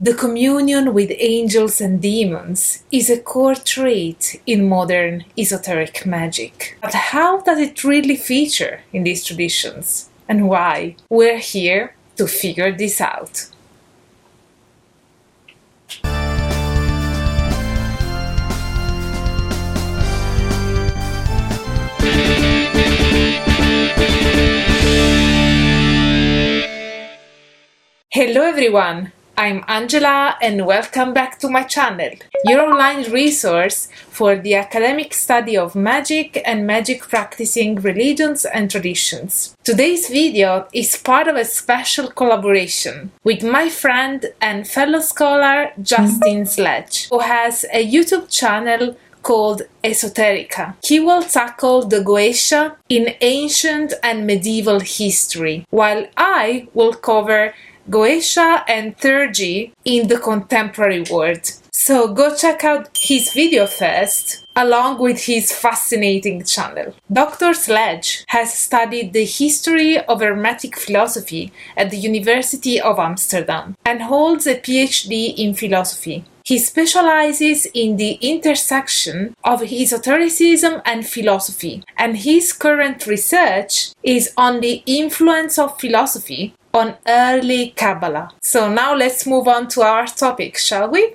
The communion with angels and demons is a core trait in modern esoteric magic. But how does it really feature in these traditions? And why? We're here to figure this out. Hello everyone! I'm Angela and welcome back to my channel, your online resource for the academic study of magic and magic practicing religions and traditions. Today's video is part of a special collaboration with my friend and fellow scholar Justin Sledge, who has a YouTube channel called Esoterica. He will tackle the Goetia in ancient and medieval history, while I will cover Goetia and Theurgy in the contemporary world. So go check out his video first, along with his fascinating channel. Dr. Sledge has studied the history of Hermetic philosophy at the University of Amsterdam and holds a PhD in philosophy. He specializes in the intersection of esotericism and philosophy, and his current research is on the influence of philosophy on early Kabbalah. So now let's move on to our topic, shall we?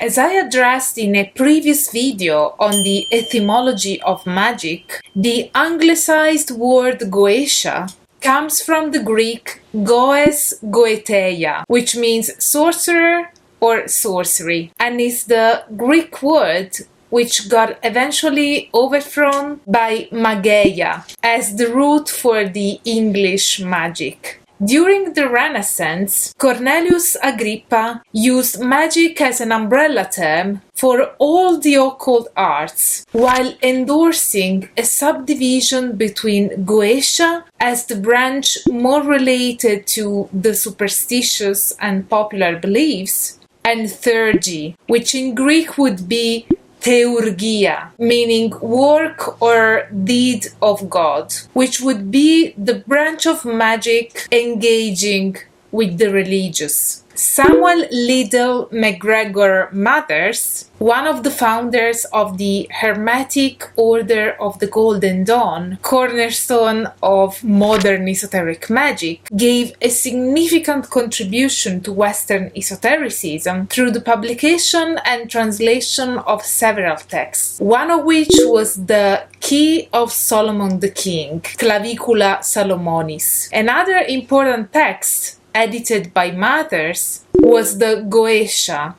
As I addressed in a previous video on the etymology of magic, the anglicized word Goetia comes from the Greek goes goeteia, which means sorcerer or sorcery, and is the Greek word which got eventually overthrown by mageia as the root for the English magic. During the Renaissance, Cornelius Agrippa used magic as an umbrella term for all the occult arts, while endorsing a subdivision between Goetia as the branch more related to the superstitious and popular beliefs, and Theurgy, which in Greek would be theurgia, meaning work or deed of God, which would be the branch of magic engaging with the religious. Samuel Liddell MacGregor Mathers, one of the founders of the Hermetic Order of the Golden Dawn, cornerstone of modern esoteric magic, gave a significant contribution to Western esotericism through the publication and translation of several texts, one of which was the Key of Solomon the King, Clavicula Salomonis. Another important text edited by Mathers was the Goetia,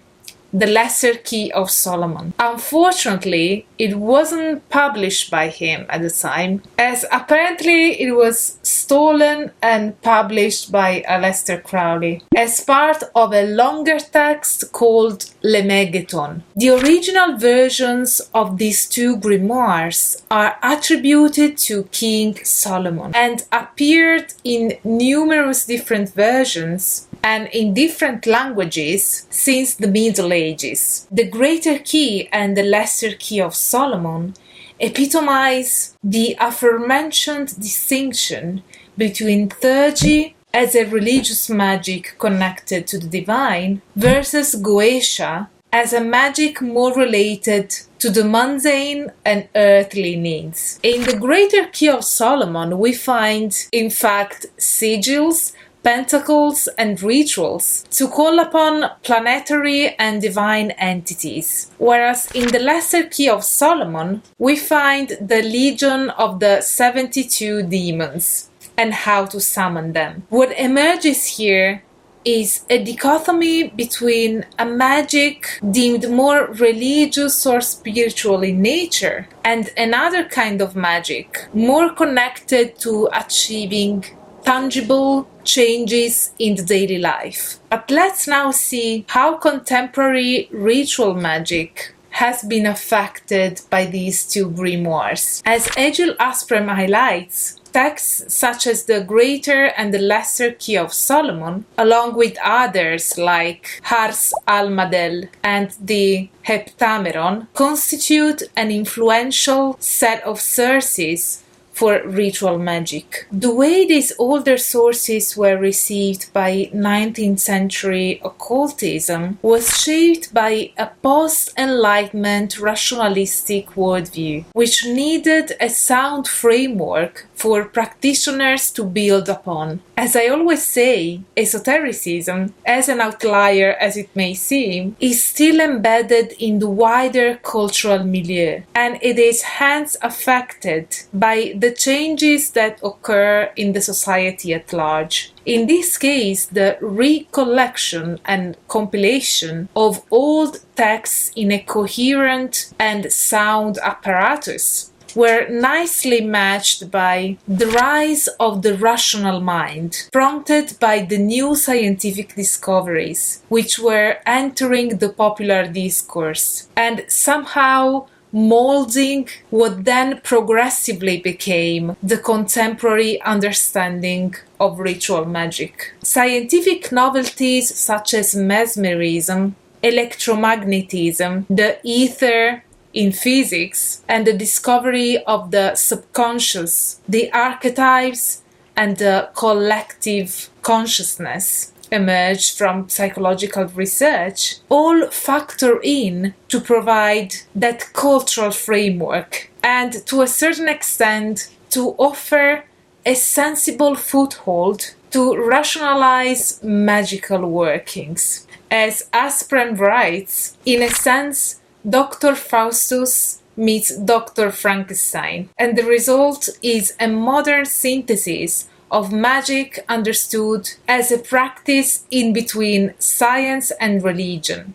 the Lesser Key of Solomon. Unfortunately, it wasn't published by him at the time, as apparently it was stolen and published by Aleister Crowley as part of a longer text called Lemegeton. The original versions of these two grimoires are attributed to King Solomon and appeared in numerous different versions and in different languages since the Middle Ages. The Greater Key and the Lesser Key of Solomon epitomize the aforementioned distinction between theurgy as a religious magic connected to the divine versus Goetia as a magic more related to the mundane and earthly needs. In the Greater Key of Solomon, we find, in fact, sigils pentacles, and rituals to call upon planetary and divine entities. Whereas in the Lesser Key of Solomon, we find the Legion of the 72 demons and how to summon them. What emerges here is a dichotomy between a magic deemed more religious or spiritual in nature and another kind of magic more connected to achieving tangible changes in the daily life. But let's now see how contemporary ritual magic has been affected by these two grimoires. As Egil Asprem highlights, texts such as the Greater and the Lesser Key of Solomon, along with others like Ars Almadel and the Heptameron, constitute an influential set of sources for ritual magic. The way these older sources were received by 19th century occultism was shaped by a post Enlightenment rationalistic worldview, which needed a sound framework for practitioners to build upon. As I always say, esotericism, as an outlier as it may seem, is still embedded in the wider cultural milieu, and it is hence affected by the changes that occur in the society at large. In this case, the recollection and compilation of old texts in a coherent and sound apparatus were nicely matched by the rise of the rational mind, prompted by the new scientific discoveries which were entering the popular discourse, and somehow molding what then progressively became the contemporary understanding of ritual magic. Scientific novelties such as mesmerism, electromagnetism, the ether, in physics and the discovery of the subconscious, the archetypes, and the collective consciousness emerged from psychological research all factor in to provide that cultural framework and to a certain extent to offer a sensible foothold to rationalize magical workings. As Asprem writes, in a sense, Dr. Faustus meets Dr. Frankenstein, and the result is a modern synthesis of magic understood as a practice in between science and religion,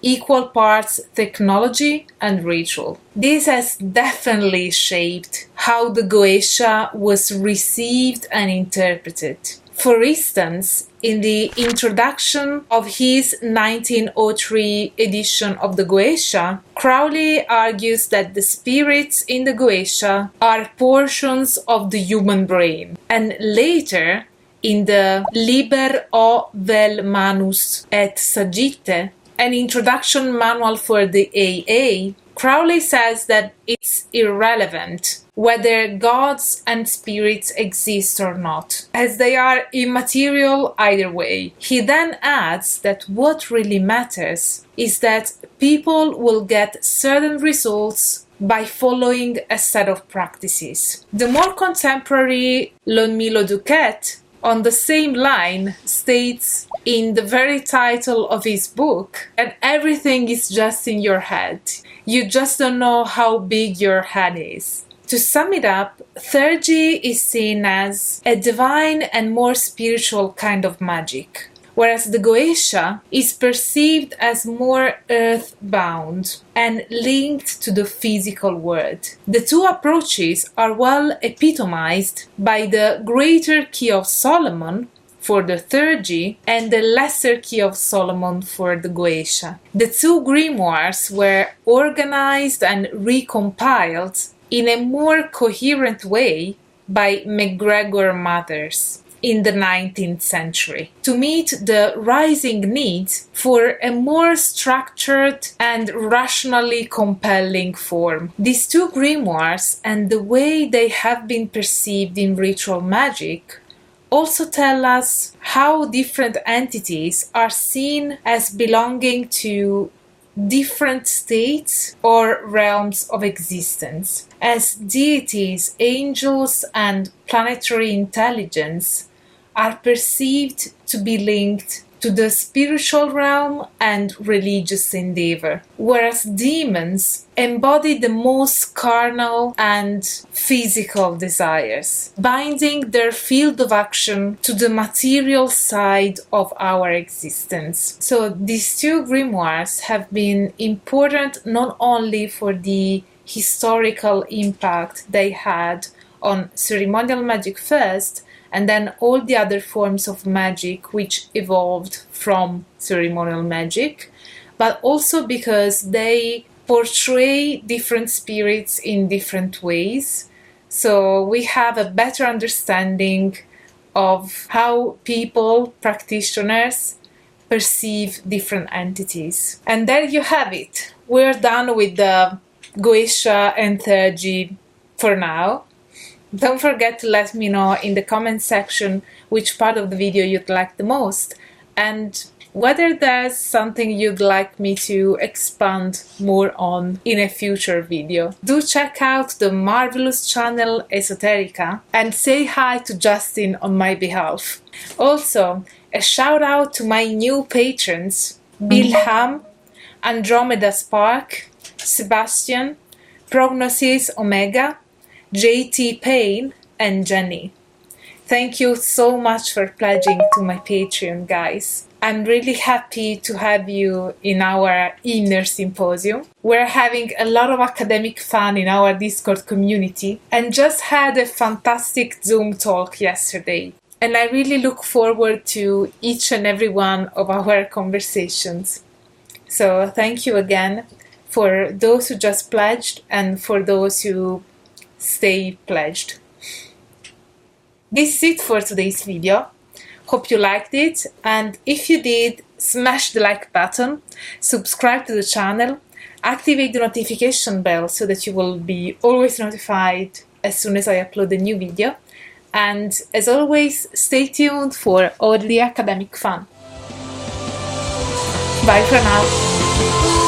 equal parts technology and ritual. This has definitely shaped how the Goetia was received and interpreted. For instance, in the introduction of his 1903 edition of the Goetia, Crowley argues that the spirits in the Goetia are portions of the human brain. And later, in the Liber o vel manus et sagittae, an introduction manual for the AA, Crowley says that it's irrelevant whether gods and spirits exist or not, as they are immaterial either way. He then adds that what really matters is that people will get certain results by following a set of practices. The more contemporary Lon Milo DuQuette, on the same line, states in the very title of his book, and everything is just in your head. You just don't know how big your head is. To sum it up, Theurgy is seen as a divine and more spiritual kind of magic, whereas the Goetia is perceived as more earth-bound and linked to the physical world. The two approaches are well epitomized by the Greater Key of Solomon, for the third Theurgy and the Lesser Key of Solomon for the Goetia. The two grimoires were organized and recompiled in a more coherent way by MacGregor Mathers in the 19th century to meet the rising need for a more structured and rationally compelling form. These two grimoires and the way they have been perceived in ritual magic also tell us how different entities are seen as belonging to different states or realms of existence. As deities, angels, and planetary intelligence are perceived to be linked to the spiritual realm and religious endeavor, whereas demons embody the most carnal and physical desires, binding their field of action to the material side of our existence. So these two grimoires have been important not only for the historical impact they had on ceremonial magic first, and then all the other forms of magic which evolved from ceremonial magic, but also because they portray different spirits in different ways. So we have a better understanding of how people, practitioners, perceive different entities. And there you have it. We're done with the Goetia and Theurgy for now. Don't forget to let me know in the comment section which part of the video you'd like the most and whether there's something you'd like me to expand more on in a future video. Do check out the marvelous channel Esoterica and say hi to Justin on my behalf. Also, a shout out to my new patrons Bilham, Andromeda Spark, Sebastian, Prognosis Omega, JT Payne, and Jenny. Thank you so much for pledging to my Patreon, guys. I'm really happy to have you in our inner symposium. We're having a lot of academic fun in our Discord community and just had a fantastic Zoom talk yesterday. And I really look forward to each and every one of our conversations. So, thank you again for those who just pledged and for those who stay pledged. This is it for today's video. Hope you liked it and if you did, smash the like button, subscribe to the channel, activate the notification bell so that you will be always notified as soon as I upload a new video. And as always, stay tuned for all the academic fun. Bye for now.